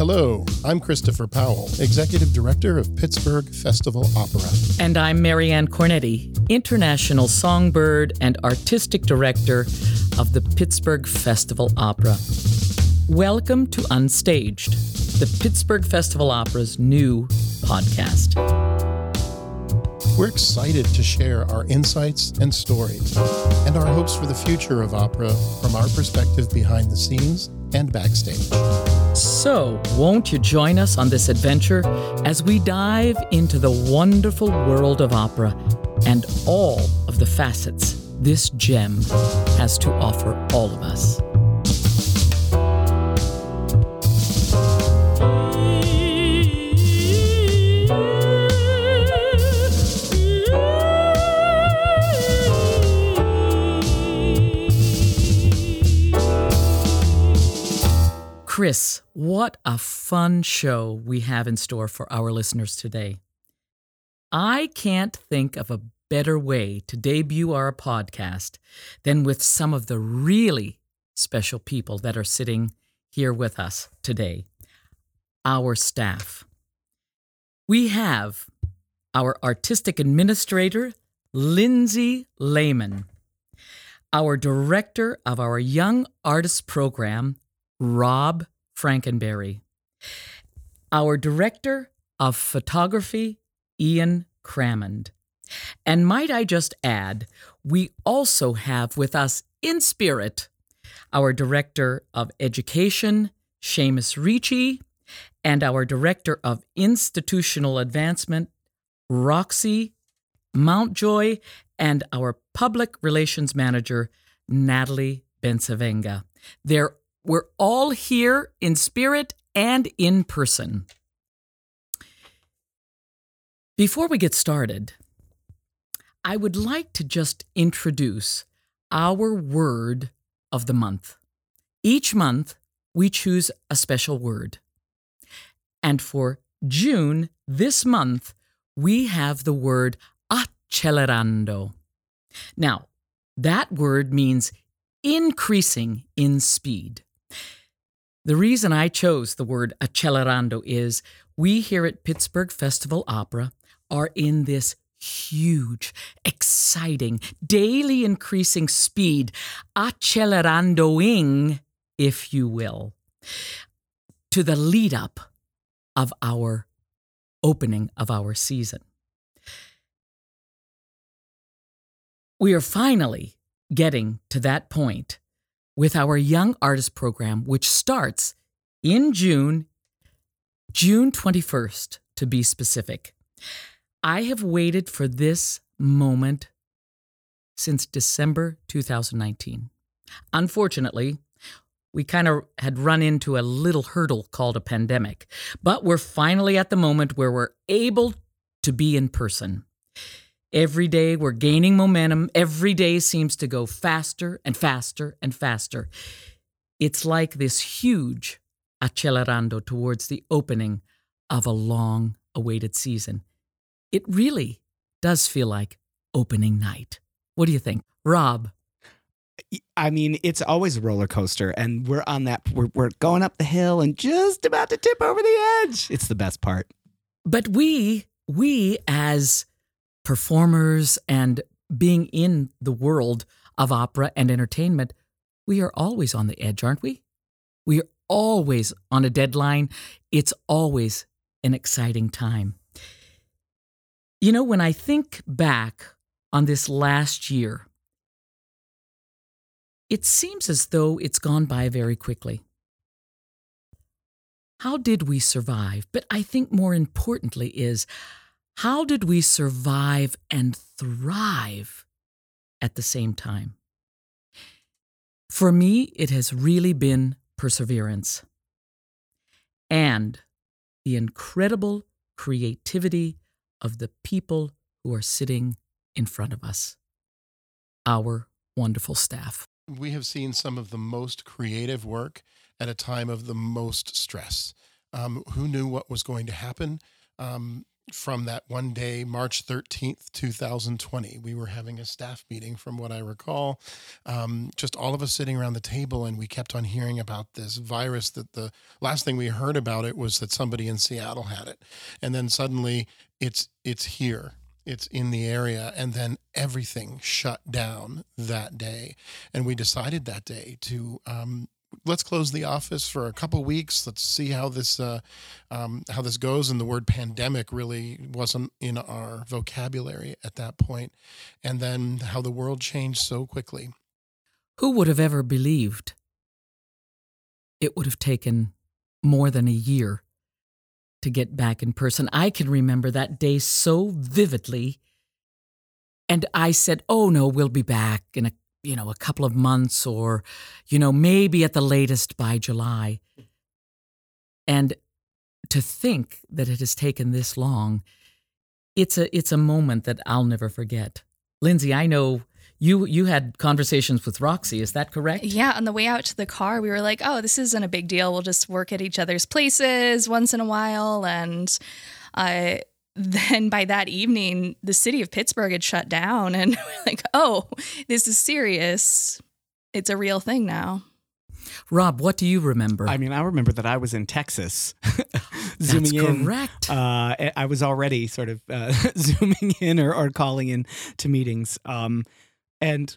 Hello, I'm Christopher Powell, Executive Director of Pittsburgh Festival Opera. And I'm Marianne Cornetti, International Songbird and Artistic Director of the Pittsburgh Festival Opera. Welcome to Unstaged, the Pittsburgh Festival Opera's new podcast. We're excited to share our insights and stories and our hopes for the future of opera from our perspective behind the scenes and backstage. So, won't you join us on this adventure as we dive into the wonderful world of opera and all of the facets this gem has to offer all of us? Chris, what a fun show we have in store for our listeners today. I can't think of a better way to debut our podcast than with some of the really special people that are sitting here with us today our staff. We have our artistic administrator, Lindsay Lehman, our director of our Young Artists Program, Rob Frankenberry. Our director of photography, Ian Crammond. And might I just add, we also have with us in spirit our director of education, Seamus Ricci, and our director of institutional advancement, Roxy Mountjoy, and our public relations manager, Natalie Bensavenga. They're we're all here in spirit and in person. Before we get started, I would like to just introduce our word of the month. Each month, we choose a special word. And for June, this month, we have the word accelerando. Now, that word means increasing in speed. The reason I chose the word accelerando is we here at Pittsburgh Festival Opera are in this huge, exciting, daily increasing speed, accelerandoing, if you will, to the lead up of our opening of our season. We are finally getting to that point with our Young Artist Program, which starts in June, June 21st, to be specific. I have waited for this moment since December 2019. Unfortunately, we kind of had run into a little hurdle called a pandemic, but we're finally at the moment where we're able to be in person. Every day we're gaining momentum. Every day seems to go faster and faster and faster. It's like this huge accelerando towards the opening of a long awaited season. It really does feel like opening night. What do you think? Rob? I mean, it's always a roller coaster, and we're on that. We're, we're going up the hill and just about to tip over the edge. It's the best part. But we, we as performers and being in the world of opera and entertainment, we are always on the edge, aren't we? We are always on a deadline. It's always an exciting time. You know, when I think back on this last year, it seems as though it's gone by very quickly. How did we survive? But I think more importantly is how did we survive and thrive at the same time? For me, it has really been perseverance and the incredible creativity of the people who are sitting in front of us, our wonderful staff. We have seen some of the most creative work at a time of the most stress. Um, who knew what was going to happen? Um, from that one day, March 13th, 2020. We were having a staff meeting, from what I recall, um, just all of us sitting around the table, and we kept on hearing about this virus. That the last thing we heard about it was that somebody in Seattle had it, and then suddenly it's it's here. It's in the area, and then everything shut down that day. And we decided that day to um, let's close the office for a couple weeks. Let's see how this uh, um, how this goes. And the word pandemic really wasn't in our vocabulary at that point. And then how the world changed so quickly. Who would have ever believed it would have taken more than a year to get back in person? I can remember that day so vividly. And I said, "Oh no, we'll be back in a you know, a couple of months or, you know, maybe at the latest by July. And to think that it has taken this long, it's a it's a moment that I'll never forget. Lindsay, I know you you had conversations with Roxy, is that correct? Yeah, on the way out to the car, we were like, "Oh, this isn't a big deal. We'll just work at each other's places once in a while." And uh, then by that evening, the city of Pittsburgh had shut down, and we're like, oh, this is serious. It's a real thing now. Rob, what do you remember? I mean, I remember that I was in Texas, zooming That's in. correct. Uh, I was already sort of uh, zooming in or, or calling in to meetings. Um, and,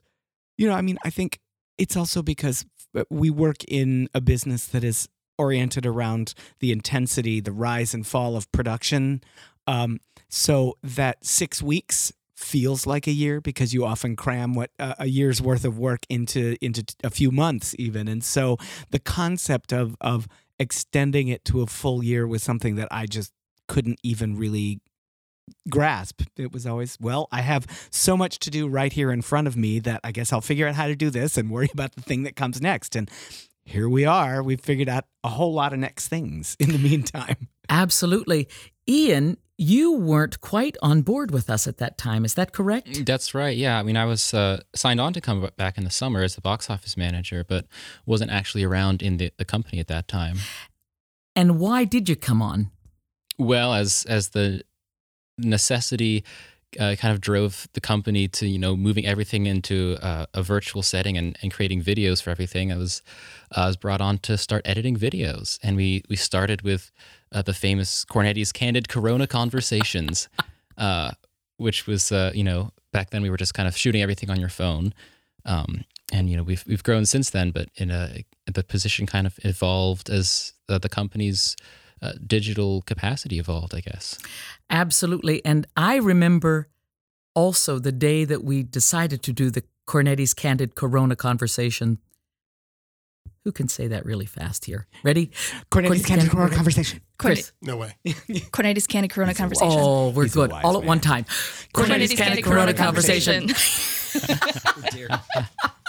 you know, I mean, I think it's also because we work in a business that is oriented around the intensity, the rise and fall of production. Um, so that six weeks feels like a year because you often cram what uh, a year's worth of work into into a few months even. And so the concept of of extending it to a full year was something that I just couldn't even really grasp. It was always well I have so much to do right here in front of me that I guess I'll figure out how to do this and worry about the thing that comes next. And here we are. We've figured out a whole lot of next things in the meantime. Absolutely. Ian, you weren't quite on board with us at that time. Is that correct? That's right. Yeah. I mean, I was uh, signed on to come back in the summer as the box office manager, but wasn't actually around in the, the company at that time. And why did you come on? Well, as as the necessity uh, kind of drove the company to you know moving everything into uh, a virtual setting and, and creating videos for everything. I was uh, I was brought on to start editing videos, and we we started with uh, the famous Cornetti's candid Corona conversations, uh, which was uh, you know back then we were just kind of shooting everything on your phone, um, and you know we've we've grown since then, but in a the position kind of evolved as the company's uh, digital capacity evolved, I guess. Absolutely. And I remember also the day that we decided to do the Cornetti's Candid Corona conversation. Who can say that really fast here? Ready? Cornetti's Candid Corona conversation. Chris. No way. Cornetti's Candid Corona conversation. Oh, we're He's good. wise All at one time. Cornetti's Candid Corona conversation.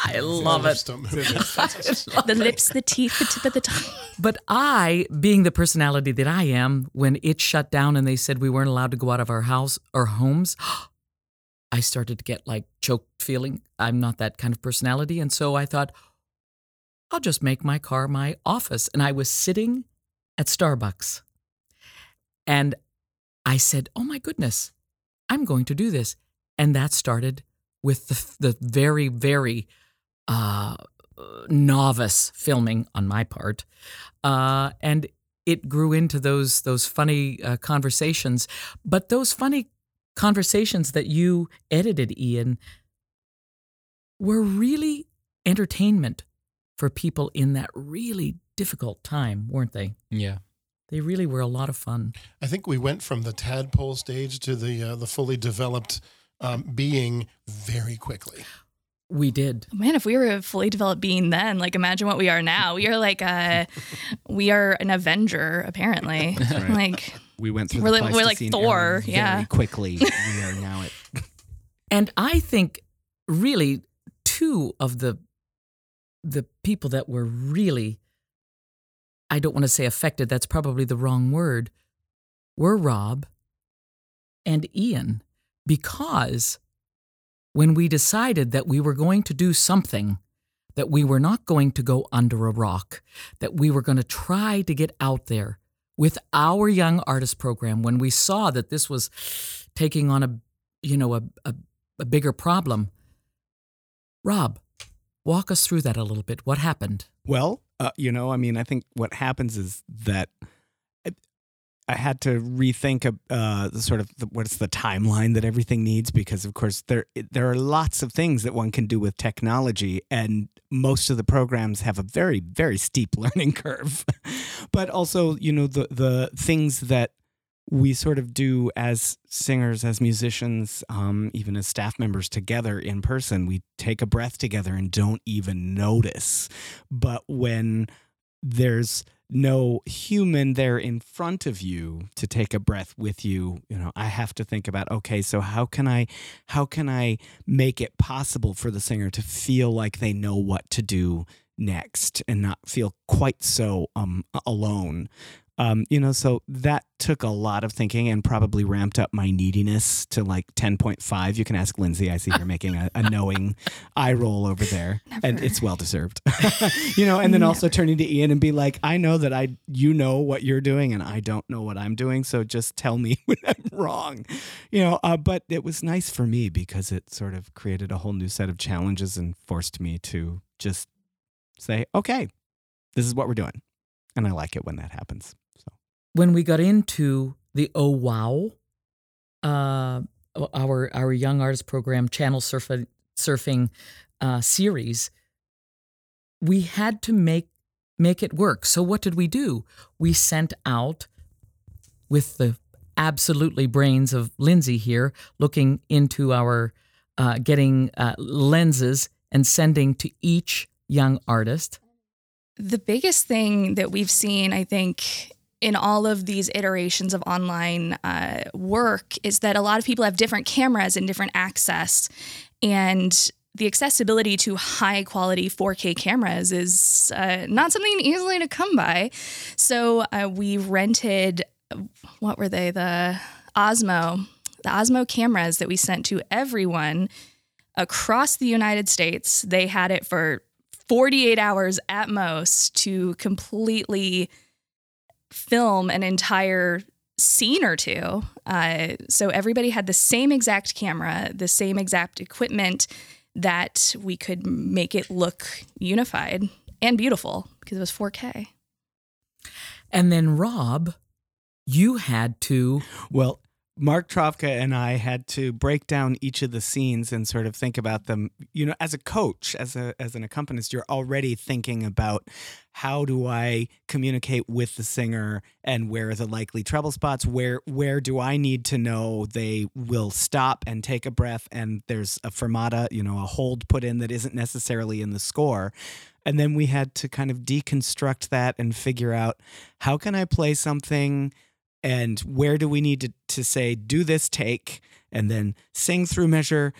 I love it. Don't the lips, the teeth, the tip of the tongue. But I, being the personality that I am, when it shut down and they said we weren't allowed to go out of our house or homes, I started to get like choked feeling. I'm not that kind of personality. And so I thought, I'll just make my car my office. And I was sitting at Starbucks and I said, Oh my goodness, I'm going to do this. And that started with the, the very, very uh, novice filming on my part, uh, and it grew into those those funny uh, conversations. But those funny conversations that you edited, Ian, were really entertainment for people in that really difficult time, weren't they? Yeah. They really were a lot of fun. I think we went from the tadpole stage to the uh, the fully developed um, being very quickly. We did. Man, if we were a fully developed being then, like imagine what we are now. We are like a, we are an Avenger apparently. right. Like We went through We're the like- we're like Thor, era very yeah. quickly. we are now at And I think really two of the the people that were really I don't want to say affected, that's probably the wrong word, were Rob and Ian. Because when we decided that we were going to do something that we were not going to go under a rock, that we were going to try to get out there with our young artist program when we saw that this was taking on a you know a, a, a bigger problem rob walk us through that a little bit what happened Well, uh, you know, I mean, I think what happens is that I, I had to rethink uh, the sort of the, what's the timeline that everything needs because, of course, there there are lots of things that one can do with technology, and most of the programs have a very very steep learning curve. but also, you know, the the things that we sort of do as singers, as musicians, um, even as staff members together in person. We take a breath together and don't even notice. But when there's no human there in front of you to take a breath with you you know i have to think about okay so how can i how can i make it possible for the singer to feel like they know what to do next and not feel quite so um alone um, you know, so that took a lot of thinking and probably ramped up my neediness to like 10.5. You can ask Lindsay. I see her making a, a knowing eye roll over there, and it's well deserved. you know, and then also turning to Ian and be like, I know that I, you know what you're doing, and I don't know what I'm doing. So just tell me when I'm wrong. You know, uh, but it was nice for me because it sort of created a whole new set of challenges and forced me to just say, okay, this is what we're doing. And I like it when that happens. When we got into the oh wow uh our our young artist program channel surfing surfing uh series we had to make make it work. So what did we do? We sent out with the absolutely brains of lindsay here looking into our uh, getting uh, lenses and sending to each young artist. The biggest thing that we've seen, I think, in all of these iterations of online uh, work is that a lot of people have different cameras and different access. And the accessibility to high quality 4K cameras is uh, not something easily to come by. So uh, we rented, what were they? The Osmo, the Osmo cameras that we sent to everyone across the United States. They had it for 48 hours at most to completely film an entire scene or two. Uh, so everybody had the same exact camera, the same exact equipment that we could make it look unified and beautiful because it was 4K. and then rob you had to Well, Mark Trovka and I had to break down each of the scenes and sort of think about them. You know, as a coach, as a as an accompanist, you're already thinking about how do I communicate with the singer and where are the likely trouble spots? Where where do I need to know they will stop and take a breath and there's a fermata, you know, a hold put in that isn't necessarily in the score. And then we had to kind of deconstruct that and figure out how can I play something and where do we need to, to say do this take and then sing through measure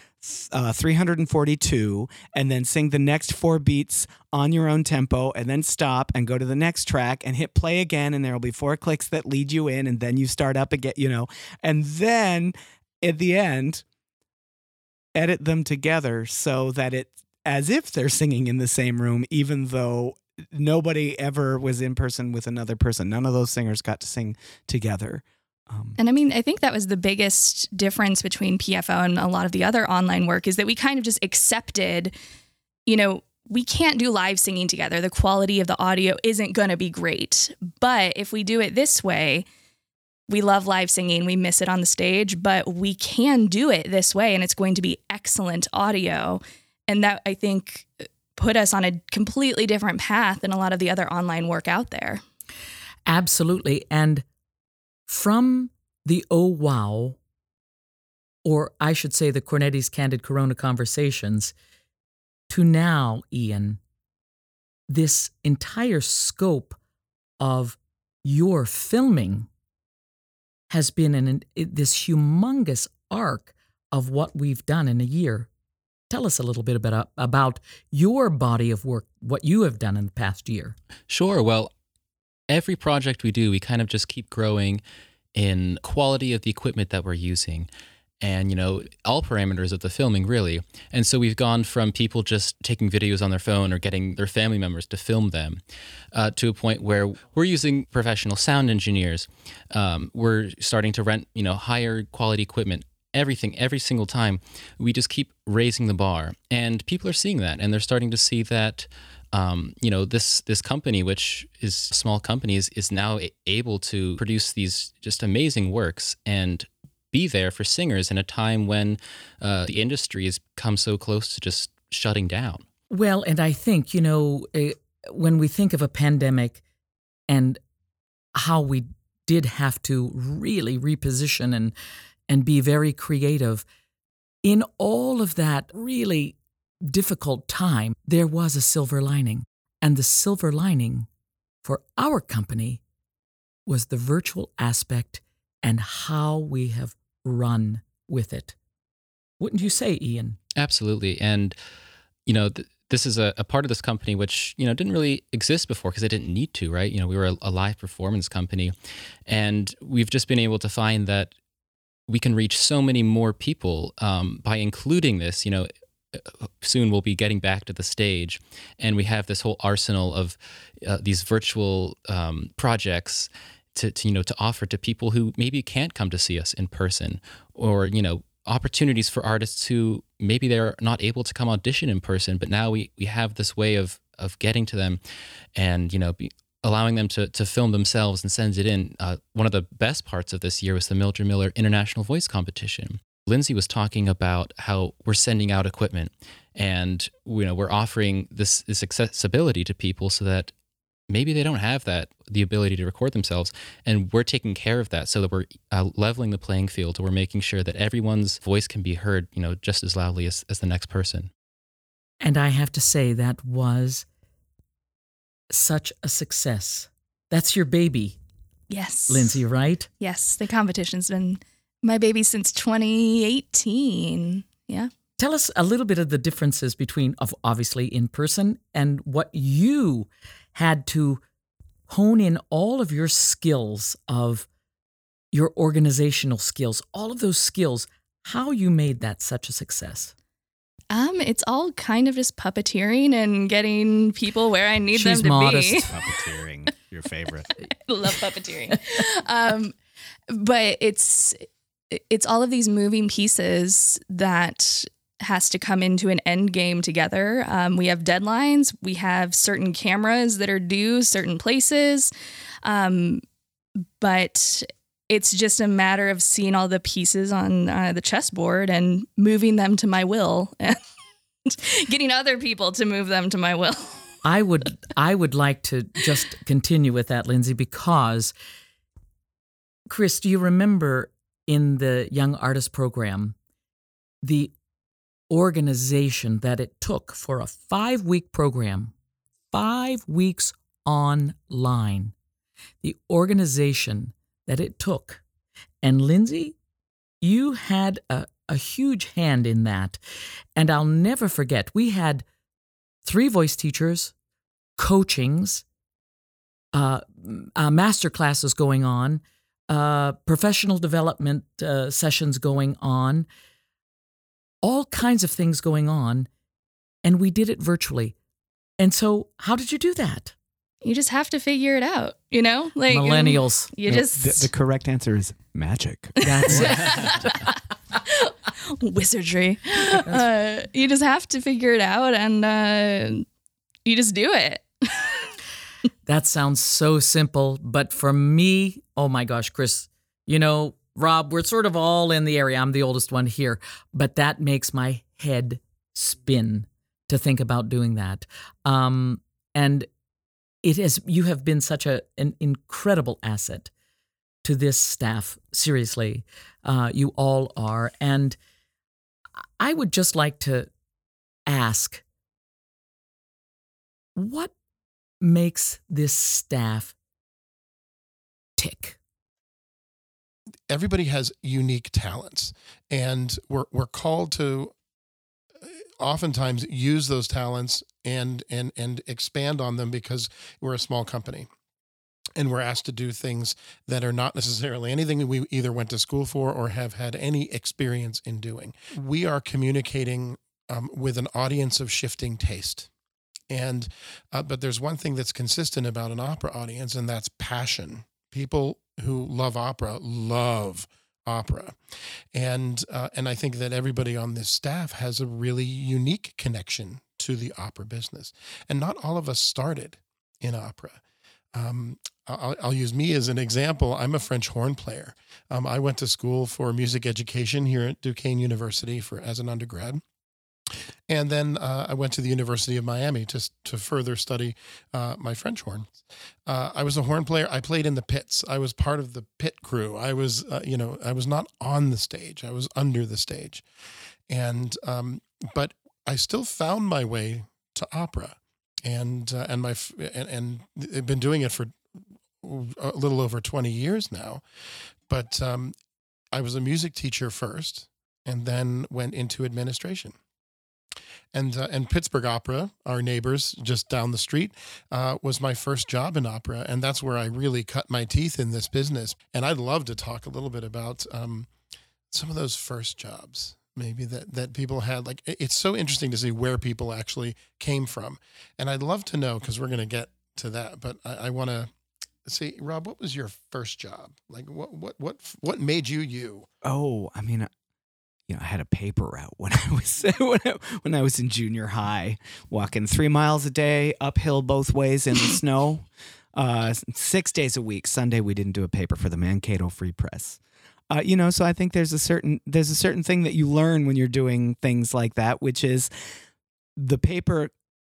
uh, 342 and then sing the next four beats on your own tempo and then stop and go to the next track and hit play again and there will be four clicks that lead you in and then you start up again you know? And then at the end edit them together so that it as if they're singing in the same room even though nobody ever was in person with another person none of those singers got to sing together um, And I mean, I think that was the biggest difference between PFO and a lot of the other online work is that we kind of just accepted, you know, we can't do live singing together. The quality of the audio isn't going to be great. But if we do it this way, we love live singing, we miss it on the stage, but we can do it this way and it's going to be excellent audio. And that I think put us on a completely different path than a lot of the other online work out there. Absolutely. And from the oh wow, or I should say the Cornetti's Candid Corona Conversations, to now, Ian, this entire scope of your filming has been an, this humongous arc of what we've done in a year. Tell us a little bit about, about your body of work, what you have done in the past year. Sure. Well, every project we do, we kind of just keep growing in quality of the equipment that we're using. and you know all parameters of the filming really and so we've gone from people just taking videos on their phone or getting their family members to film them uh, to a point where we're using professional sound engineers um, we're starting to rent you know higher quality equipment everything every single time we just keep raising the bar. And people are seeing that and they're starting to see that um, you know this this company which is small company is, now able to produce these just amazing works and be there for singers in a time when uh, the industry has come so close to just shutting down. Well and i think you know uh, when we think of a pandemic and how we did have to really reposition and and be very creative. In all of that really difficult time, there was a silver lining. And the silver lining for our company was the virtual aspect and how we have run with it. Wouldn't you say, Ian? Absolutely. And, you know, th- this is a, a, part of this company which you know didn't really exist before because it didn't need to right you know we were a, a, live performance company and we've just been able to find that we can reach so many more people um, by including this. You know, soon we'll be getting back to the stage, and we have this whole arsenal of uh, these virtual um, projects to, to, you know to offer to people who maybe can't come to see us in person, or you know opportunities for artists who maybe they're not able to come audition in person, but now we we have this way of of getting to them, and you know be, allowing them to, to film themselves and send it in. Uh, one of the best parts of this year was the Mildred Miller International Voice Competition. Lindsay was talking about how we're sending out equipment and you know we're offering this, this accessibility to people so that maybe they don't have that the ability to record themselves and we're taking care of that so that we're uh, leveling the playing field we're making sure that everyone's voice can be heard you know just as loudly as, as the next person and i have to say that was such a success. That's your baby. Yes. Lindsay, right? Yes. The competition's been my baby since 2018. Yeah. Tell us a little bit of the differences between of obviously in person and what you had to hone in all of your skills of your organizational skills, all of those skills, how you made that such a success. Um, it's all kind of just puppeteering and getting people where I need She's them to modest. be. Puppeteering, your favorite. Love puppeteering. um, but it's it's all of these moving pieces that has to come into an end game together. Um, we have deadlines. We have certain cameras that are due certain places. Um, but it's just a matter of seeing all the pieces on uh, the chessboard and moving them to my will and getting other people to move them to my will. I would I would like to just continue with that, Lindsay, because Chris, do you remember in the Young Artist Program the organization that it took for a five week program, five weeks online, the organization that it took. And Lindsay, you had a, a huge hand in that. And I'll never forget, we had three voice teachers, coachings, uh, uh, master classes going on, uh, professional development uh, sessions going on, all kinds of things going on. And we did it virtually. And so, how did you do that? You just have to figure it out, you know? Like millennials. You No, just the, the correct answer is magic. That's it. wizardry. Uh, you just have to figure it out and uh, you just do it. That sounds so simple, but for me, oh my gosh, Chris, you know, Rob, we're sort of all in the area. I'm the oldest one here, but that makes my head spin to think about doing that. Um, and it has you have been such a an incredible asset to this staff. Seriously, uh, you all are, and I would just like to ask, what makes this staff tick? everybody has unique talents and we're, we're called to oftentimes use those talents and and and expand on them because we're a small company and we're asked to do things that are not necessarily anything that we either went to school for or have had any experience in doing. We are communicating um, with an audience of shifting taste. And, uh, but there's one thing that's consistent about an opera audience, and that's passion. People who love opera love opera. And, uh, and I think that everybody on this staff has a really unique connection to the opera business. And not all of us started in opera. Um, I'll, I'll, use me as an example. I'm a French horn player. Um, I went to school for music education here at Duquesne University for as an undergrad. And then uh, I went to the University of Miami to to further study uh, my French horn. Uh, I was a horn player. I played in the pits. I was part of the pit crew. I was, uh, you know, I was not on the stage. I was under the stage, and um, but I still found my way to opera, and uh, and my and, and I've been doing it for a little over twenty years now. But um, I was a music teacher first, and then went into administration and uh, and Pittsburgh Opera, our neighbors just down the street, uh, was my first job in opera, and that's where I really cut my teeth in this business. And I'd love to talk a little bit about um, some of those first jobs, maybe that that people had. Like it's so interesting to see where people actually came from, and I'd love to know because we're going to get to that. But I, I want to see, Rob, what was your first job? Like what what what what made you you? Oh, I mean, you know, I had a paper route when I was when I, when I was in junior high, walking three miles a day uphill both ways in the snow, uh, six days a week. Sunday we didn't do a paper for the Mankato Free Press. Uh, you know, so I think there's a certain there's a certain thing that you learn when you're doing things like that, which is the paper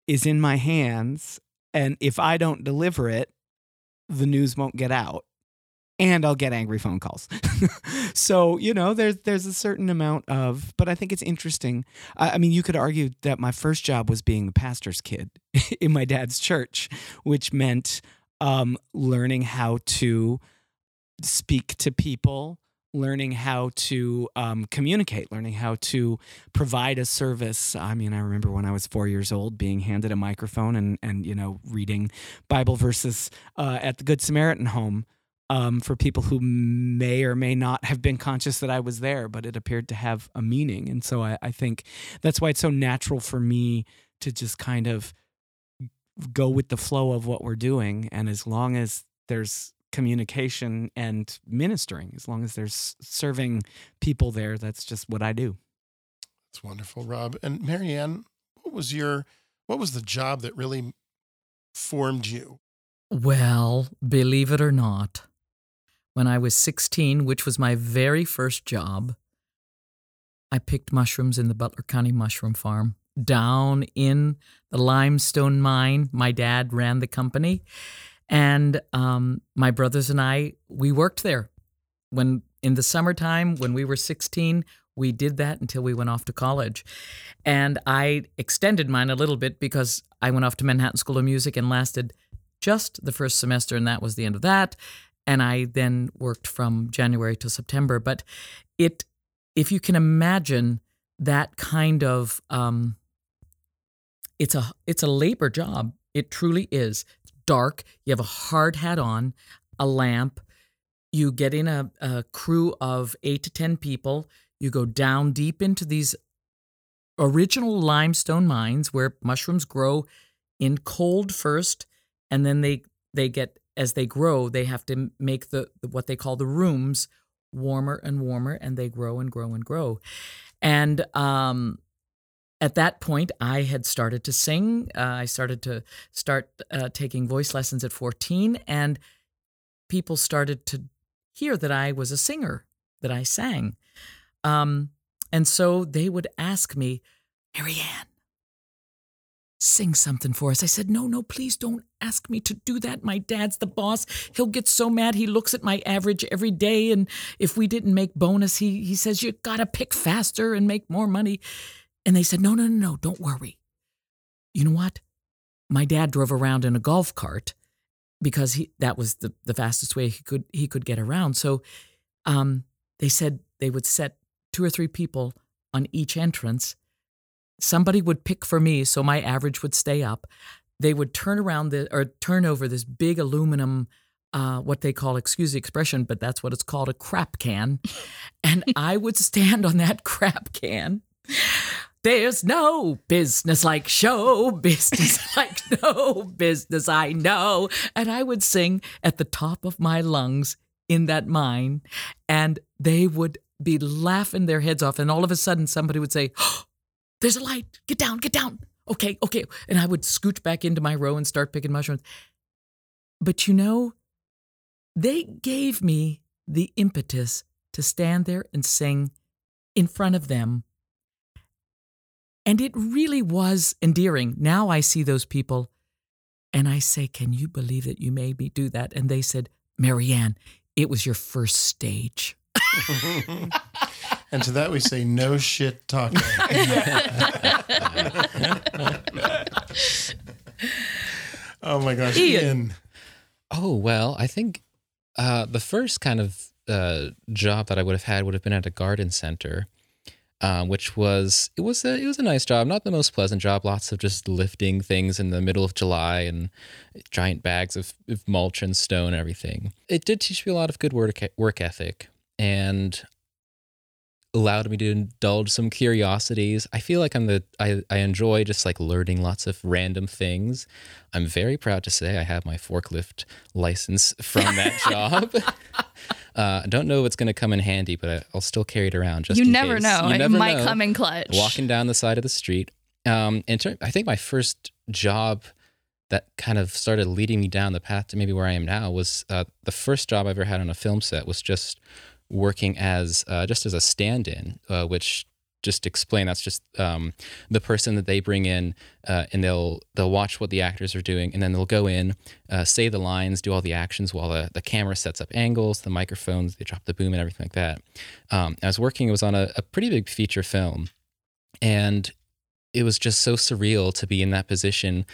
is in my hands, and if I don't deliver it, the news won't get out and I'll get angry phone calls. so you know, there's there's a certain amount of, but I think it's interesting. I, I, mean, you could argue that my first job was being the pastor's kid in my dad's church, which meant um, learning how to speak to people. Learning how to um, communicate, learning how to provide a service. I mean, I remember when I was four years old, being handed a microphone and and you know reading Bible verses uh, at the Good Samaritan home um, for people who may or may not have been conscious that I was there, but it appeared to have a meaning. And so I, I think that's why it's so natural for me to just kind of go with the flow of what we're doing. And as long as there's communication and ministering, as long as there's serving people there, that's just what I do. That's wonderful, Rob. And Marianne, what was your what was the job that really formed you? Well, believe it or not, when I was 16, which was my very first job, I picked mushrooms in the Butler County Mushroom Farm down in the limestone mine. My dad ran the company, and um, my brothers and I we worked there. When in the summertime, when we were 16, we did that until we went off to college. And I extended mine a little bit because I went off to Manhattan School of Music and lasted just the first semester, and that was the end of that and I then worked from January to September. But it, if you can imagine that kind of, um, it's a it's a labor job. It truly is. Dark. You have a hard hat on, a lamp. You get in a, a crew of eight to ten people. You go down deep into these original limestone mines where mushrooms grow in cold first, and then they they get as they grow, they have to make the, what they call the rooms warmer and warmer, and they grow and grow and grow. And um, at that point, I had started to sing. Uh, I started to start uh, taking voice lessons at 14, and people started to hear that I was a singer, that I sang. Um, and so they would ask me, Marianne, sing something for us. I said, No, no, please don't ask me to do that. My dad's the boss. He'll get so mad. He looks at my average every day. And if we didn't make bonus, he, he says, You got to pick faster and make more money. And they said, No, no, no, no, don't worry. You know what? My dad drove around in a golf cart because he that was the, the fastest way he could he could get around. So um, they said they would set two or three people on each entrance somebody would pick for me so my average would stay up. They would turn around the or turn over this big aluminum uh, what they call, excuse the expression, but that's what it's called a crap can. and I would stand on that crap can. There's no business like show business like no business I know. And I would sing at the top of my lungs in that mine, and they would be laughing their heads off. And all of a sudden, somebody would say, oh, There's a light. Get down, get down. Okay, okay. And I would scooch back into my row and start picking mushrooms. But you know, they gave me the impetus to stand there and sing in front of them. And it really was endearing. Now I see those people and I say, Can you believe that you made me do that? And they said, Marianne, it was your first stage. and to that we say, No shit talking. oh my gosh. Ian. Ian. Oh well, I think uh, the first kind of uh, job that I would have had would have been at a garden center, uh, which was it was a it was a nice job, not the most pleasant job. Lots of just lifting things in the middle of July and giant bags of, of mulch and stone and everything. It did teach me a lot of good work work ethic and allowed me to indulge some curiosities. I feel like I'm the I, I enjoy just like learning lots of random things. I'm very proud to say I have my forklift license from that job. Uh, I don't know if it's going to come in handy, but I, will still carry it around just you never case. know. You it never might know. come in clutch. Walking down the side of the street. Um, in ter- I think my first job that kind of started leading me down the path to maybe where I am now was uh, the first job I ever had on a film set was just working as uh, just as a stand-in, uh, which just explain that's just um, the person that they bring in uh, and they'll they'll watch what the actors are doing and then they'll go in uh, say the lines do all the actions while the, the camera sets up angles the microphones they drop the boom and everything like that. Um, i was working it was on a, a pretty big feature film and it was just so surreal to be in that position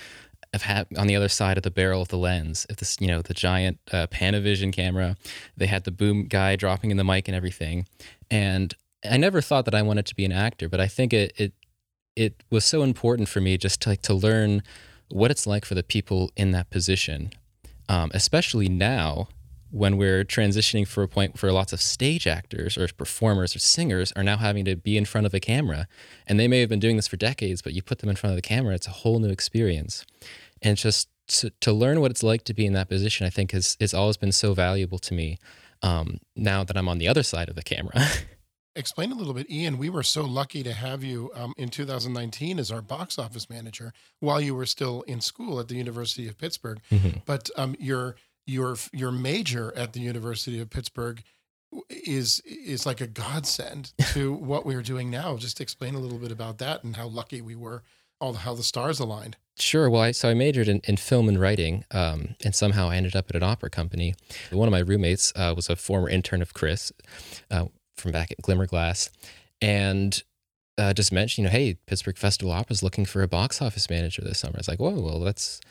of ha- on the other side of the barrel of the lens if this you know the giant uh, panavision camera they had the boom guy dropping in the mic and everything. And I never thought that I wanted to be an actor, but I think it it it was so important for me just to like to learn what it's like for the people in that position, um, especially now when we're transitioning for a point where lots of stage actors or performers or singers are now having to be in front of a camera, and they may have been doing this for decades, but you put them in front of the camera, it's a whole new experience, and just to, to learn what it's like to be in that position, I think has has always been so valuable to me. Um, now that I'm on the other side of the camera. Explain a little bit, Ian. We were so lucky to have you um, in 2019 as our box office manager while you were still in school at the University of Pittsburgh. Mhm. But um, your your your major at the University of Pittsburgh is is like a godsend to what we're doing now. Just explain a little bit about that and how lucky we were, all the, how the stars aligned. Sure. Well, I, so I majored in, in film and writing, um, and somehow I ended up at an opera company. One of my roommates uh, was a former intern of Chris uh, from back at Glimmerglass, and uh, just mentioned, you know, hey, Pittsburgh Festival Opera is looking for a box office manager this summer. I was like, whoa, well, that's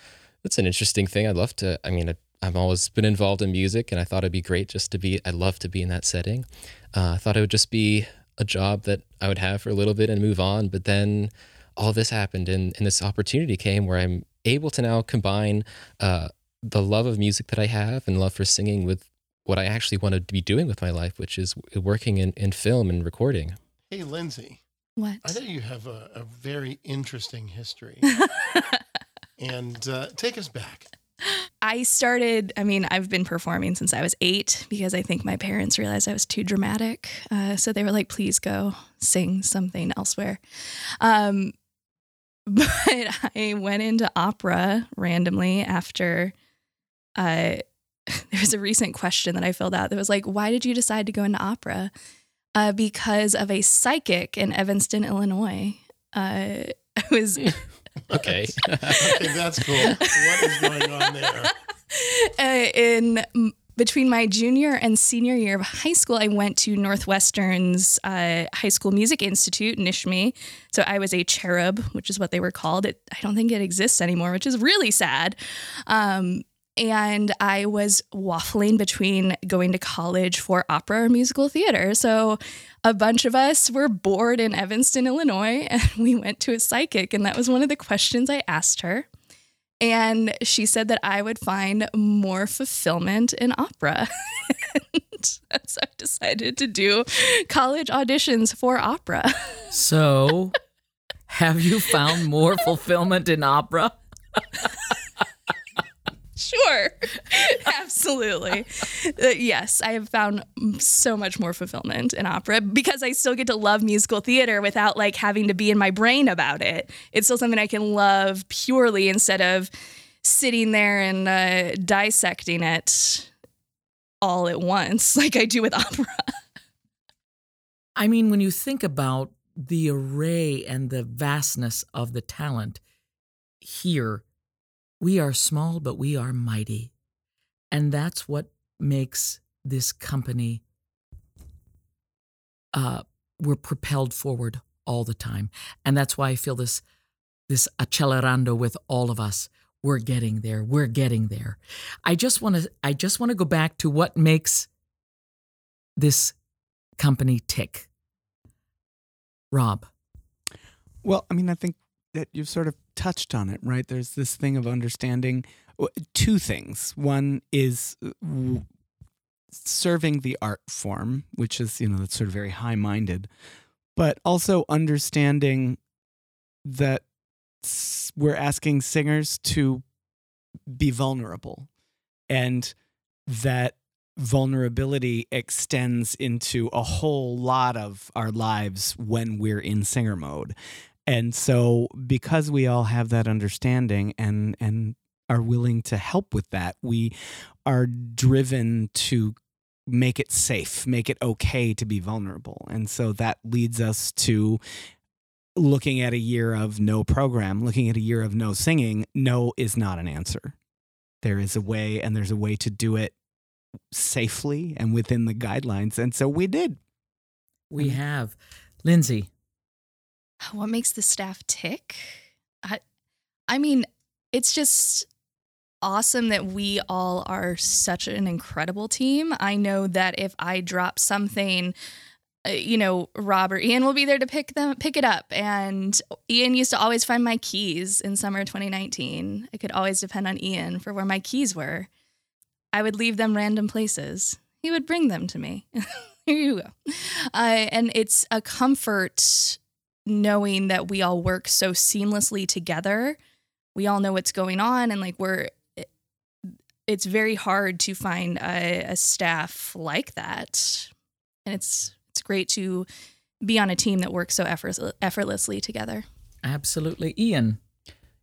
that's an interesting thing. I'd love to. I mean, I, I've always been involved in music, and I thought it'd be great just to be. I'd love to be in that setting. Uh, I thought it would just be a job that I would have for a little bit and move on. But then all this happened, and, and this opportunity came where I'm able to now combine uh, the love of music that I have and love for singing with what I actually want to be doing with my life, which is working in, in film and recording. Hey, Lindsay, what? I know you have a, a very interesting history, and uh, take us back. I started, I mean, I've been performing since I was eight because I think my parents realized I was too dramatic. Uh, so they were like, please go sing something elsewhere. Um, but I went into opera randomly after uh, there was a recent question that I filled out that was like, why did you decide to go into opera? Uh, because of a psychic in Evanston, Illinois. Uh, I was Okay. okay, that's cool. What is going on there? uh, in m- between my junior and senior year of high school, I went to Northwestern's uh, High School Music Institute, Nishmi. So I was a cherub, which is what they were called. It, I don't think it exists anymore, which is really sad. Um, and I was waffling between going to college for opera or musical theater. So a bunch of us were bored in Evanston, Illinois, and we went to a psychic. And that was one of the questions I asked her. And she said that I would find more fulfillment in opera. so I decided to do college auditions for opera. So, have you found more fulfillment in opera? Sure. Absolutely. Uh, yes, I have found so much more fulfillment in opera because I still get to love musical theater without like having to be in my brain about it. It's still something I can love purely instead of sitting there and uh, dissecting it all at once like I do with opera. I mean, when you think about the array and the vastness of the talent here, we are small, but we are mighty. And that's what makes this company, uh, we're propelled forward all the time. And that's why I feel this, this accelerando with all of us. We're getting there. We're getting there. I just want to, I just want to go back to what makes this company tick. Rob. Well, I mean, I think that you've sort of touched on it, right? There's this thing of understanding two things. One is uh, serving the art form, which is, you know, that's sort of very high minded, but also understanding that we're asking singers to be vulnerable and that vulnerability extends into a whole lot of our lives when we're in singer mode and so because we all have that understanding and and are willing to help with that, we are driven to make it safe, make it okay to be vulnerable. And so that leads us to looking at a year of no program, looking at a year of no singing. No is not an answer. There is a way, and there's a way to do it safely and within the guidelines. And so we did. We have. Lindsay, what makes the staff tick? I, I mean, it's just awesome that we all are such an incredible team. I know that if I drop something, uh, you know, Rob or Ian will be there to pick them, pick it up. And Ian used to always find my keys in summer 2019. I could always depend on Ian for where my keys were. I would leave them random places. He would bring them to me. Here you go. Uh, and it's a comfort knowing that we all work so seamlessly together. We all know what's going on, and like we're, it's very hard to find a, a staff like that, and it's it's great to be on a team that works so effort, effortlessly together. Absolutely, Ian.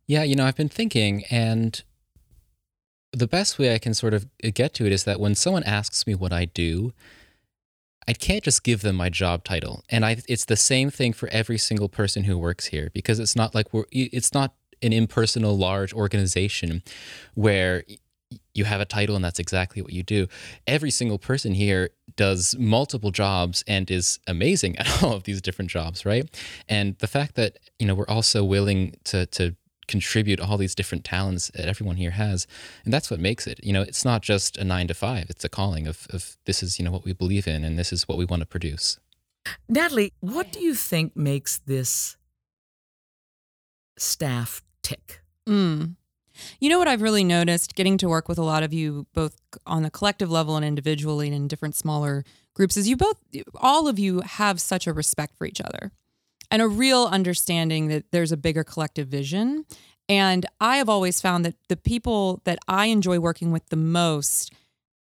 Yeah, you know, I've been thinking, and the best way I can sort of get to it is that when someone asks me what I do, I can't just give them my job title. And I it's the same thing for every single person who works here because it's not like we're it's not an impersonal large organization where you have a title and that's exactly what you do. Every single person here does multiple jobs and is amazing at all of these different jobs, right? And the fact that, you know, we're also willing to to contribute all these different talents that everyone here has. And that's what makes it you know it's not just a nine to five. It's a calling of, of this is you know what we believe in and this is what we want to produce. Natalie what do you think makes this staff tick? Mm. You know what I've really noticed getting to work with a lot of you, both on a collective level and individually and in different smaller groups, is you both, all of you have such a respect for each other and a real understanding that there's a bigger collective vision. And I have always found that the people that I enjoy working with the most,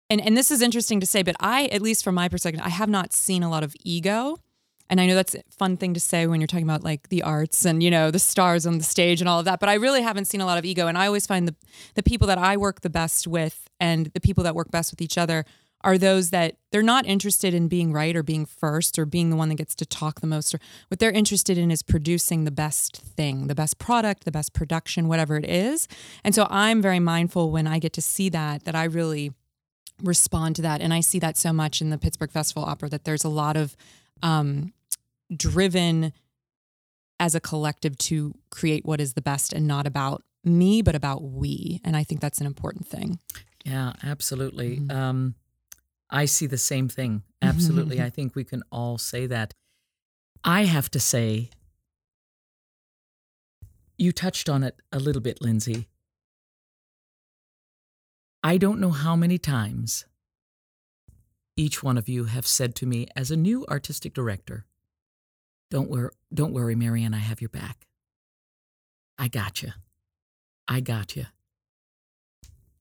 and, and this is interesting to say, but I, at least from my perspective, I have not seen a lot of ego. And I know that's a fun thing to say when you're talking about like the arts and, you know, the stars on the stage and all of that. But I really haven't seen a lot of ego. And I always find the, the people that I work the best with and the people that work best with each other are those that they're not interested in being right or being first or being the one that gets to talk the most. Or what they're interested in is producing the best thing, the best product, the best production, whatever it is. And so I'm very mindful when I get to see that, that I really respond to that. And I see that so much in the Pittsburgh Festival Opera that there's a lot of um, driven as a collective to create what is the best and not about me, but about we. And I think that's an important thing. Yeah, absolutely. Mm-hmm. Um, I see the same thing. Absolutely. I think we can all say that. I have to say, you touched on it a little bit, Lindsay. I don't know how many times each one of you have said to me as a new artistic director, don't worry, don't worry, Marianne, I have your back. I got you. I got you.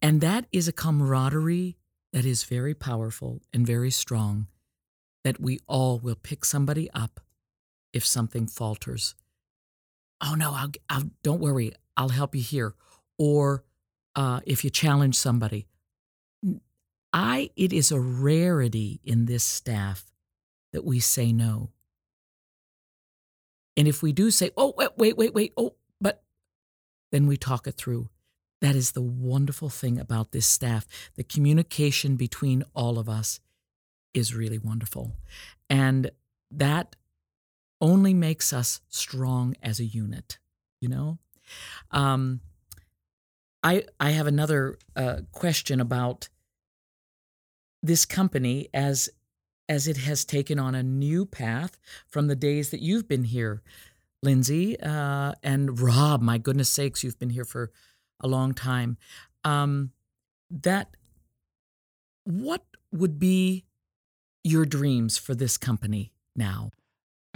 And that is a camaraderie that is very powerful and very strong that we all will pick somebody up if something falters. Oh no, I'll, I'll don't worry, I'll help you here. Or uh, if you challenge somebody, I it is a rarity in this staff that we say no. And if we do say, oh wait, wait, wait, wait, oh, but then we talk it through. That is the wonderful thing about this staff. The communication between all of us is really wonderful. And that only makes us strong as a unit, you know? Um, I, I have another uh, question about this company as as it has taken on a new path from the days that you've been here, Lindsay uh, and Rob. My goodness sakes, you've been here for a long time. Um, that what would be your dreams for this company now?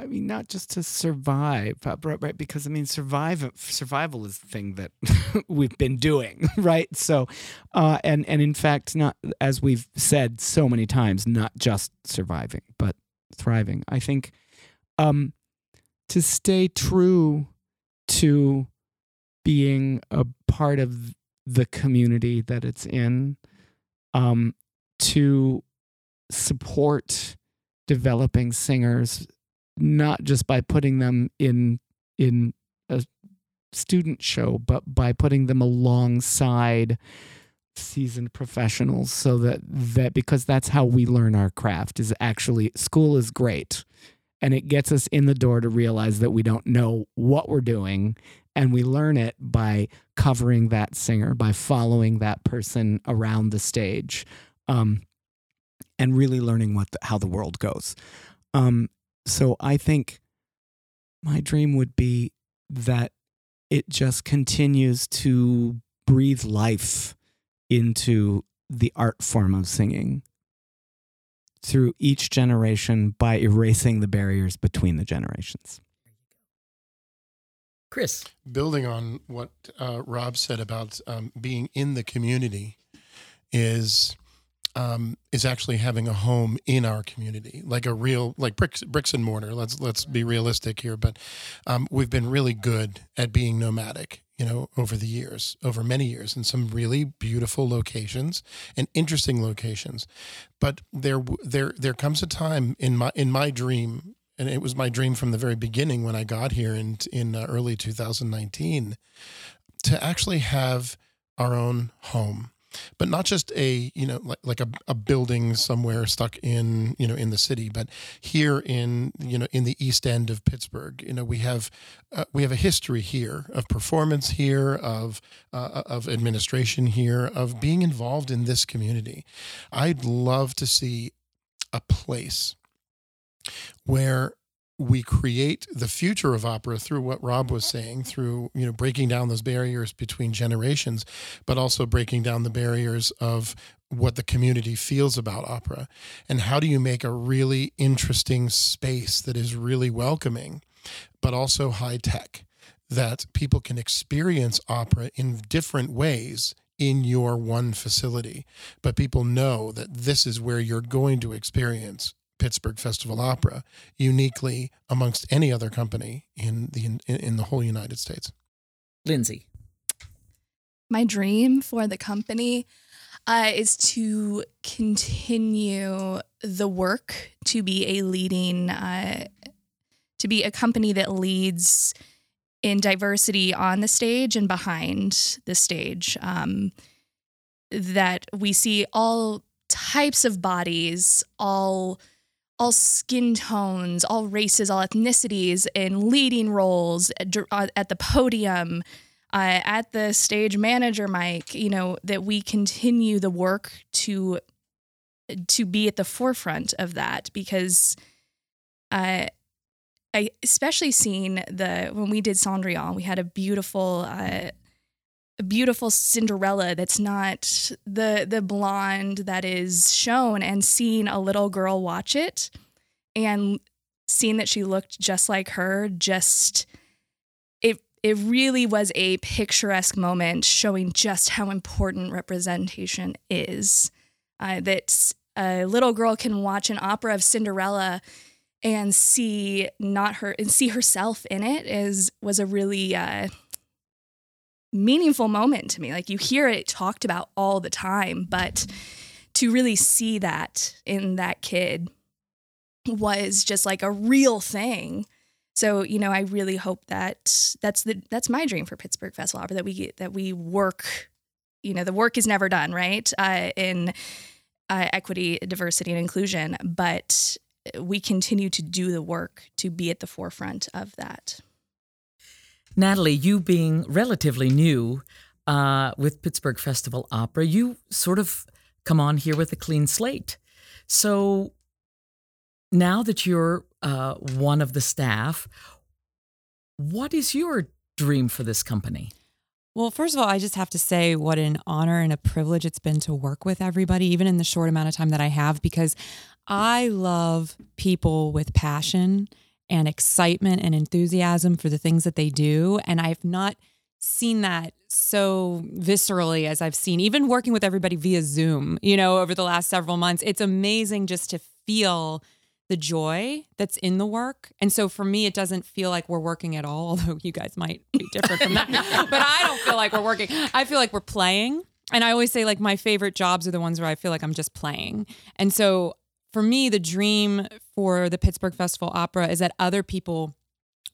I mean, not just to survive, right? right because I mean, survive survival is the thing that we've been doing, right? So, uh, and and in fact, not as we've said so many times, not just surviving, but thriving. I think um, to stay true to being a part of the community that it's in, um, to support developing singers not just by putting them in in a student show but by putting them alongside seasoned professionals so that that because that's how we learn our craft is actually school is great. And it gets us in the door to realize that we don't know what we're doing and we learn it by covering that singer by following that person around the stage um, and really learning what the, how the world goes. Um, so I think my dream would be that it just continues to breathe life into the art form of singing through each generation by erasing the barriers between the generations. Chris. Building on what uh, Rob said about um, being in the community is um, is actually having a home in our community, like a real like bricks bricks and mortar. Let's let's be realistic here, but um, we've been really good at being nomadic. You know, over the years, over many years, in some really beautiful locations and interesting locations. But there, there, there comes a time in my in my dream, and it was my dream from the very beginning when I got here in in uh, early 2019, to actually have our own home but not just a you know like, like a, a building somewhere stuck in you know in the city but here in you know in the east end of pittsburgh. You know we have uh, we have a history here of performance here of uh, of administration here of being involved in this community. I'd love to see a place where we create the future of opera through what Rob was mm-hmm. saying, through you know breaking down those barriers between generations, but also breaking down the barriers of what the community feels about opera, and how do you make a really interesting space that is really welcoming, but also high tech, that people can experience opera in different ways in your one facility, but people know that this is where you're going to experience Pittsburgh Festival Opera uniquely amongst any other company in the in, in the whole United States. Lindsay, my dream for the company uh, is to continue the work to be a leading uh, to be a company that leads in diversity on the stage and behind the stage. Um, that we see all types of bodies, all all skin tones, all races, all ethnicities in leading roles at, uh, at the podium, uh, at the stage manager mic, you know, that we continue the work to to be at the forefront of that because uh, I especially seen the when we did Cendrillon, we had a beautiful uh, beautiful Cinderella that's not the the blonde that is shown and seeing a little girl watch it and seeing that she looked just like her just it it really was a picturesque moment showing just how important representation is uh, that a little girl can watch an opera of Cinderella and see not her and see herself in it is was a really uh, meaningful moment to me. Like you hear it talked about all the time, but to really see that in that kid was just like a real thing. So you know, I really hope that that's the that's my dream for Pittsburgh Festival Opera that we get that we work. You know, the work is never done, right? Uh, in uh, equity, diversity, and inclusion, but we continue to do the work to be at the forefront of that. Natalie, you being relatively new uh, with Pittsburgh Festival Opera, you sort of come on here with a clean slate. So now that you're uh, one of the staff, what is your dream for this company? Well, first of all, I just have to say what an honor and a privilege it's been to work with everybody, even in the short amount of time that I have, because I love people with passion and excitement and enthusiasm for the things that they do. And I've not seen that so viscerally as I've seen, even working with everybody via Zoom, you know, over the last several months. It's amazing just to feel the joy that's in the work. And so for me, it doesn't feel like we're working at all, although you guys might be different from that. but I don't feel like we're working. I feel like we're playing. And I always say, like, my favorite jobs are the ones where I feel like I'm just playing. And so for me, the dream for the Pittsburgh Festival Opera is that other people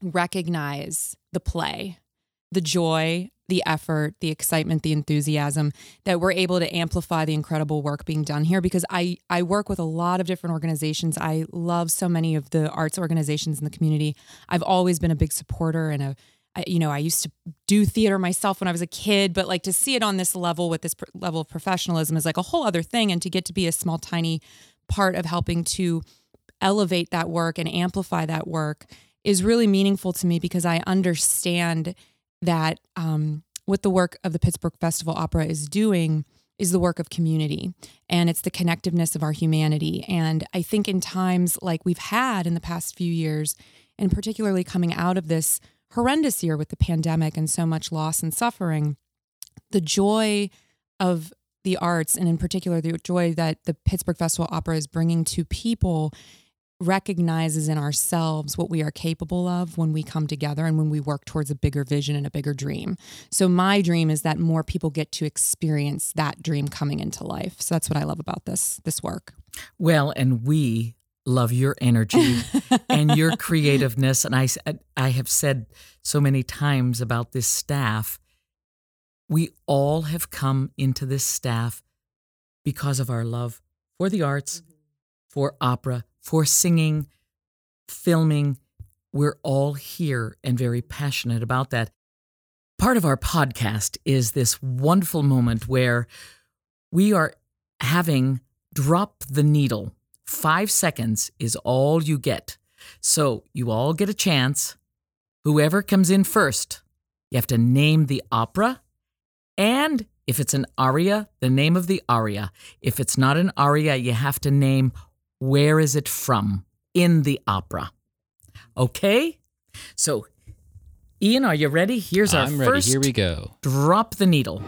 recognize the play, the joy, the effort, the excitement, the enthusiasm that we're able to amplify the incredible work being done here because I I work with a lot of different organizations. I love so many of the arts organizations in the community. I've always been a big supporter and a you know, I used to do theater myself when I was a kid, but like to see it on this level with this pr- level of professionalism is like a whole other thing. And to get to be a small, tiny part of helping to elevate that work and amplify that work is really meaningful to me because I understand that um, what the work of the Pittsburgh Festival Opera is doing is the work of community and it's the connectiveness of our humanity. And I think in times like we've had in the past few years, and particularly coming out of this horrendous year with the pandemic and so much loss and suffering, the joy of the arts and in particular the joy that the Pittsburgh Festival Opera is bringing to people recognizes in ourselves what we are capable of when we come together and when we work towards a bigger vision and a bigger dream. So my dream is that more people get to experience that dream coming into life. So that's what I love about this this work. Well, and we love your energy and your creativeness and I I have said so many times about this staff we all have come into this staff because of our love for the arts, mm-hmm. for opera, for singing, filming. We're all here and very passionate about that. Part of our podcast is this wonderful moment where we are having drop the needle. Five seconds is all you get. So you all get a chance. Whoever comes in first, you have to name the opera and if it's an aria, the name of the aria. If it's not an aria, you have to name where is it from in the opera. Okay? So, Ian, are you ready? Here's our I'm first. Ready. Here we go. Drop the needle.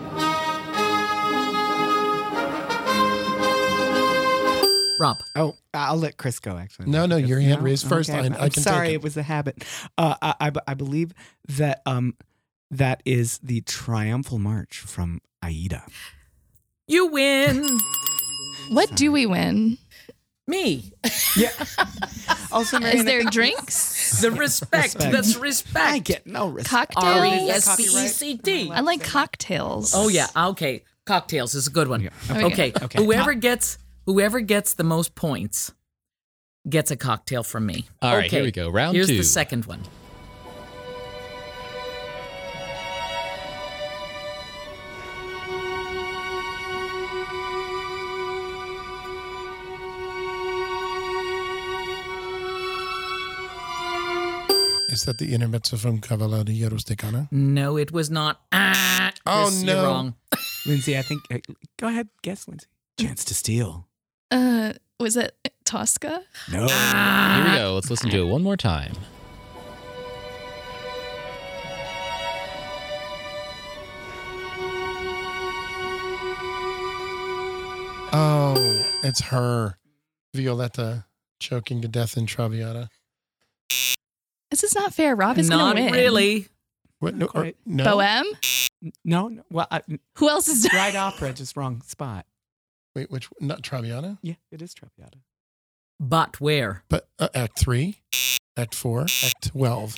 Rob. Oh, I'll let Chris go. Actually, no, no, your hand raised first. Okay. I, I, can sorry, it. it. was a habit. Uh, I, I, I believe that um, that is the triumphal march from Aida. You win. what do we win? Me. Yeah. also, is there drinks? The respect. respect. That's respect. I get no respect. Cocktails. R E S P E C T. I like cocktails. Oh yeah. Ah, okay. Cocktails is a good one. Yeah. Okay. Okay. okay. Whoever gets whoever gets the most points gets a cocktail from me. All okay. right. Here we go. Round Here's two. Here's the second one. That the intermezzo from Cavalleria Rusticana? No, it was not. Ah, Oh Chris, no! You're wrong. Lindsay, I think. uh, Go ahead, guess, Lindsay. Chance to steal. Uh, was it Tosca? No. Here we go. Let's listen to it one more time. Oh, it's her, Violetta, choking to death in Traviata. This is not fair. Rob is Not gonna win. really. What? No, or- Quite. no. Bohème. No, no. Well, I, Who else is? right opera, just wrong spot. Wait, which? Not Traviata, Yeah, it is Traviata. But where? but uh, Act Three, Act Four, Act Twelve.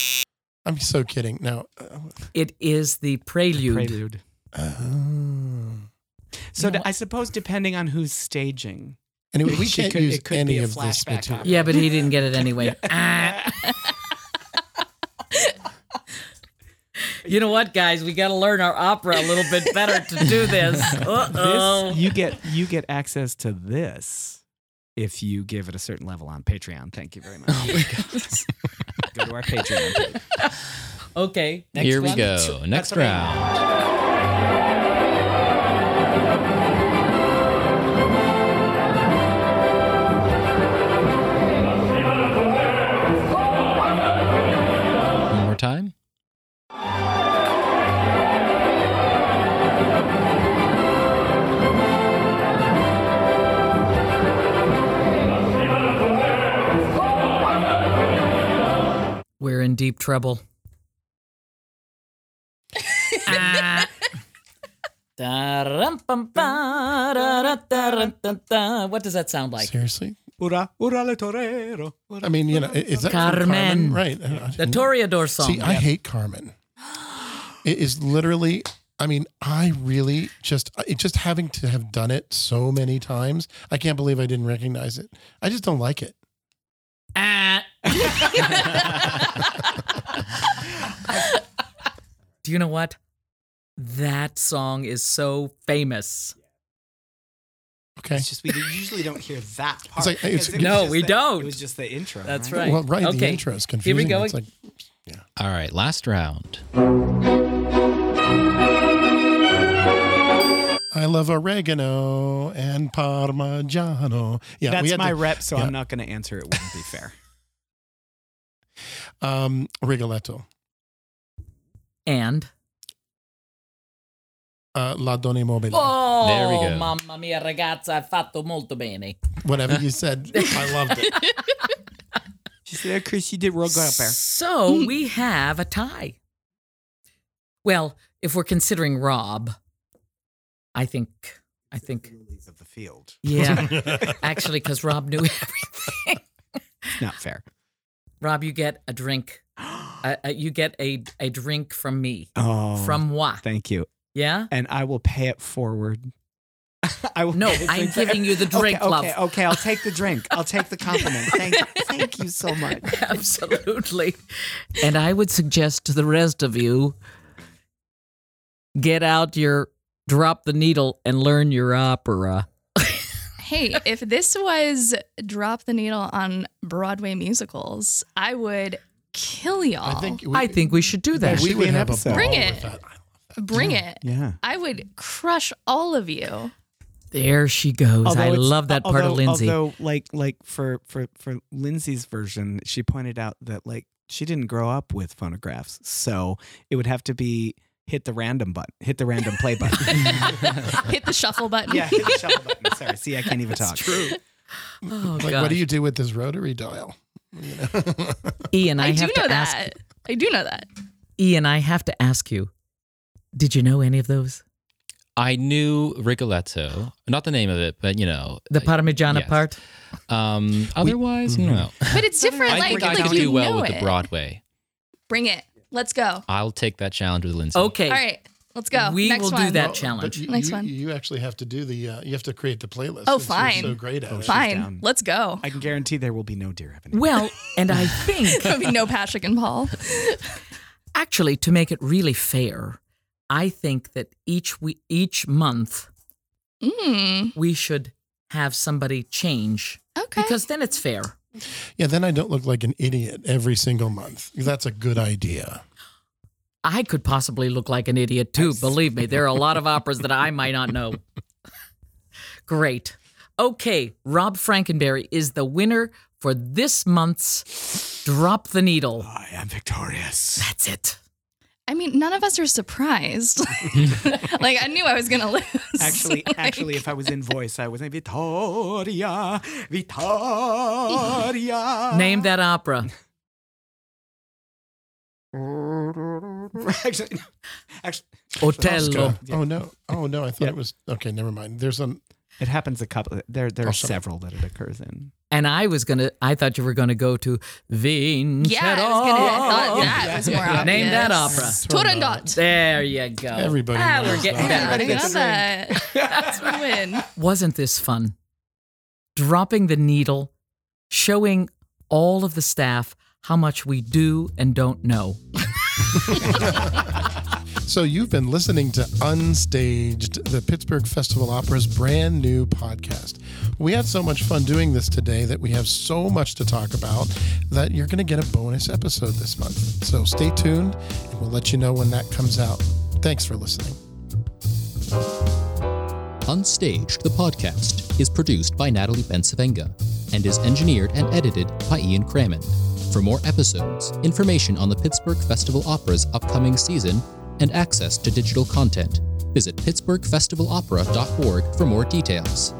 I'm so kidding. Now, uh, It is the prelude. Prelude. oh. So You know d- I suppose depending on who's staging. anyway, we She can't could- use it could any be a of this flashback material. opera. Yeah, but he didn't get it anyway. Ah. You know what, guys? We got to learn our opera a little bit better to do this. Uh oh. This, you get you get access to this if you give it a certain level on Patreon. Thank you very much. Go to our Patreon. page. Okay. Next Here we one. go. Next what round. We're in deep trouble. Ah. What does that sound like? Seriously? Ura, ura le torero. I mean, you know, is that from Carmen. Right. The Toreador song. See, I hate Carmen. It is literally. I mean, I really just it just having to have done it so many times. I can't believe I didn't recognize it. I just don't like it. Ah. Do you know what? That song is so famous. Okay. It's just we usually don't hear that part. like- it's- it No, we the- don't. It was just the intro. That's right. right. Well, right. The intro is Here we confusing. go. It's like All right, last round. I love oregano and parmigiano. Yeah, we That's had my to- rep, so yeah. I'm not going to answer. It wouldn't be fair. Um, Rigoletto. And Uh, La Donna Mobile. oh, There we go. mamma mia, ragazza, hai fatto molto bene. Whatever you said, I loved it. She said, Chris, you did real good up there. So we have a tie. Well, if we're considering Rob, I think, I think, of the field. yeah, actually, because Rob knew everything. Not fair. Rob, you get a drink. Uh, you get a a drink from me, Oh, from moi. thank you. Yeah. And I will pay it forward. I will No, I'm giving you the drink, okay, love. Okay, okay, I'll take the drink. I'll take the compliment. Thank, thank you so much. Absolutely. And I would suggest to the rest of you get out your drop the needle and learn your opera. Hey, if this was drop the needle on Broadway musicals, I would kill y'all. I think we, I think we should do that. we would have episode. a Bring it. that. bring it. Yeah. I would crush all of you. There she goes. I love that part although, of Lindsay. Although, like, like for for for Lindsay's version, she pointed out that like she didn't grow up with phonographs, so it would have to be hit the random button, hit the random play button. Hit the shuffle button. yeah, hit the shuffle button. Sorry, see, I can't even talk. true. Oh, Like, what do you do with this rotary dial? You know? Ian, I, I, do have know to ask that. I do know that. Ian, I have to ask you. Did you know any of those? I knew Rigoletto, not the name of it, but you know The uh, Parmigiana yes. part? Um, otherwise, you know, But it's different. I like, think I like could you do well know with it. the Broadway. Bring it. Let's go. I'll take that challenge with Lindsay. Okay. All right. Let's go. We Next will do that But challenge. you, Next you, one. you actually have to do the. Uh, you have to create the playlist. Oh, since you're fine. So great at Oh, it. Fine. Let's go. I can guarantee there will be no Dear Evan. Well, and I think There'll be no Pasek and Paul. actually to make it really fair, I think that each we each month Mm, we should have somebody change okay. because then it's fair. Yeah. Then I don't look like an idiot every single month. That's a good idea. I could possibly look like an idiot too. Believe me, there are a lot of operas that I might not know. Great. Okay, Rob Frankenberry is the winner for this month's Drop the Needle. I am victorious. That's it. I mean, none of us are surprised. like I knew I was gonna lose. Actually, Like, actually, if I was in voice, I was in Vittoria, Vittoria. Name that opera. actually, actually, Otello. Tosca. Oh no! Oh no! I thought Yeah. it was okay. Never mind. There's an it happens a couple. There, there Oh, are sorry. several that it occurs in. And I was gonna. I thought you were gonna go to Vincerò. yeah, I was gonna. I thought that was more obvious. Name that opera. Turandot. There you go. Everybody Ah, knows we're getting that. better. Everybody at got this. that. That's a win. Wasn't this fun? Dropping the needle, showing all of the staff how much we do and don't know. So you've been listening to Unstaged, the Pittsburgh Festival Opera's brand new podcast. We had so much fun doing this today that we have so much to talk about that you're going to get a bonus episode this month. So stay tuned and we'll let you know when that comes out. Thanks for listening. Unstaged, the podcast, is produced by Natalie Bensavenga and is engineered and edited by Ian Crammond. For more episodes, information on the Pittsburgh Festival Opera's upcoming season, and access to digital content, visit pittsburghfestivalopera.org for more details.